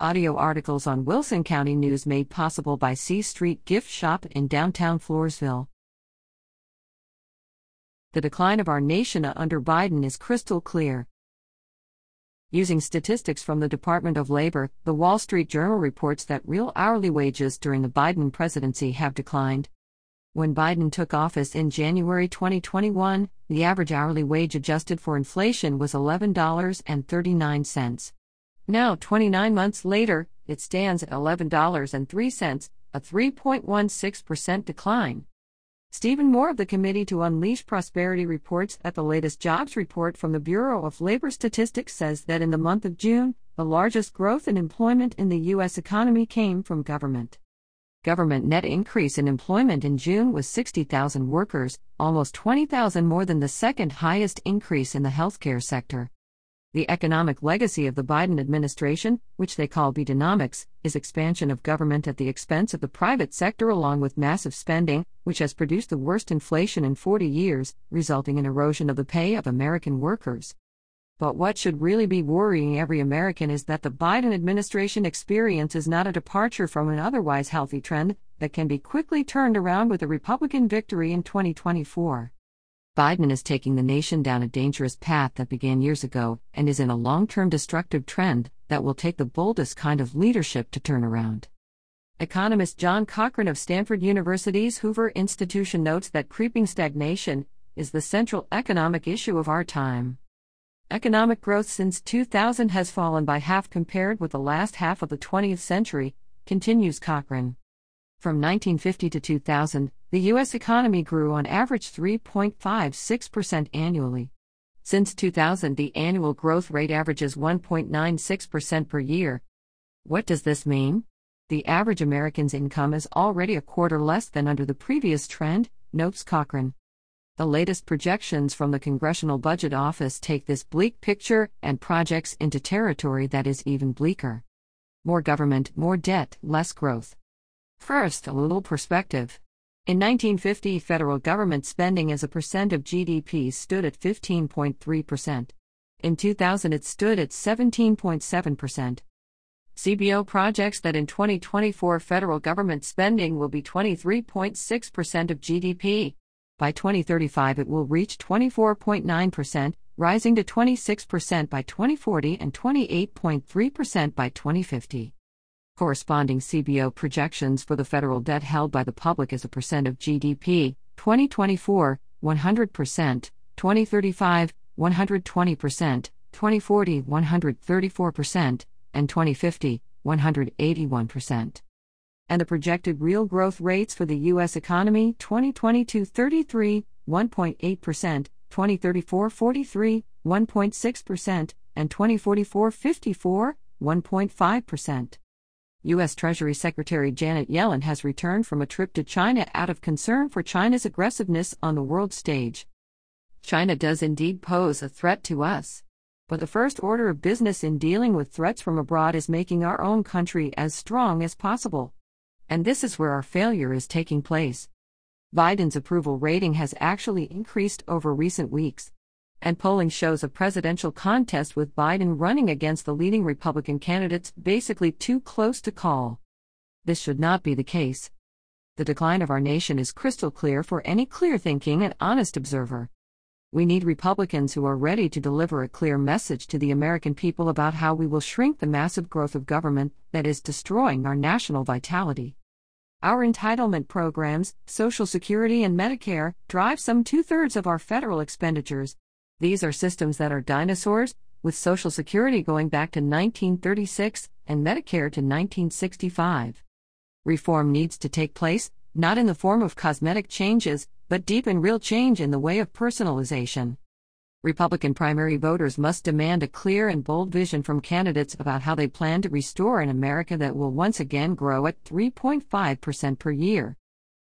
Audio articles on Wilson County News made possible by C Street Gift Shop in downtown Floresville. The decline of our nation under Biden is crystal clear. Using statistics from the Department of Labor, the Wall Street Journal reports that real hourly wages during the Biden presidency have declined. When Biden took office in January 2021, the average hourly wage adjusted for inflation was $11.39. Now, 29 months later, it stands at $11.03, a 3.16% decline. Stephen Moore of the Committee to Unleash Prosperity reports that the latest jobs report from the Bureau of Labor Statistics says that in the month of June, the largest growth in employment in the U.S. economy came from government. Government net increase in employment in June was 60,000 workers, almost 20,000 more than the second highest increase in the healthcare sector. The economic legacy of the Biden administration, which they call Bidenomics, is expansion of government at the expense of the private sector along with massive spending, which has produced the worst inflation in 40 years, resulting in erosion of the pay of American workers. But what should really be worrying every American is that the Biden administration experience is not a departure from an otherwise healthy trend that can be quickly turned around with a Republican victory in 2024. Biden is taking the nation down a dangerous path that began years ago and is in a long term destructive trend that will take the boldest kind of leadership to turn around. Economist John Cochrane of Stanford University's Hoover Institution notes that creeping stagnation is the central economic issue of our time. Economic growth since 2000 has fallen by half compared with the last half of the 20th century, continues Cochrane. From 1950 to 2000, the U.S. economy grew on average 3.56% annually. Since 2000, the annual growth rate averages 1.96% per year. What does this mean? The average American's income is already a quarter less than under the previous trend, notes Cochrane. The latest projections from the Congressional Budget Office take this bleak picture and projects into territory that is even bleaker. More government, more debt, less growth. First, a little perspective. In 1950, federal government spending as a percent of GDP stood at 15.3%. In 2000, it stood at 17.7%. CBO projects that in 2024 federal government spending will be 23.6% of GDP. By 2035, it will reach 24.9%, rising to 26% by 2040 and 28.3% by 2050. Corresponding CBO projections for the federal debt held by the public as a percent of GDP 2024, 100%, 2035, 120%, 2040, 134%, and 2050, 181%. And the projected real growth rates for the U.S. economy 2022 33, 1.8%, 2034 43, 1.6%, and 2044 54, 1.5%. U.S. Treasury Secretary Janet Yellen has returned from a trip to China out of concern for China's aggressiveness on the world stage. China does indeed pose a threat to us. But the first order of business in dealing with threats from abroad is making our own country as strong as possible. And this is where our failure is taking place. Biden's approval rating has actually increased over recent weeks and polling shows a presidential contest with Biden running against the leading Republican candidates basically too close to call. This should not be the case. The decline of our nation is crystal clear for any clear thinking and honest observer. We need Republicans who are ready to deliver a clear message to the American people about how we will shrink the massive growth of government that is destroying our national vitality. Our entitlement programs, Social Security and Medicare, drive some two thirds of our federal expenditures, these are systems that are dinosaurs, with Social Security going back to 1936 and Medicare to 1965. Reform needs to take place, not in the form of cosmetic changes, but deep and real change in the way of personalization. Republican primary voters must demand a clear and bold vision from candidates about how they plan to restore an America that will once again grow at 3.5% per year.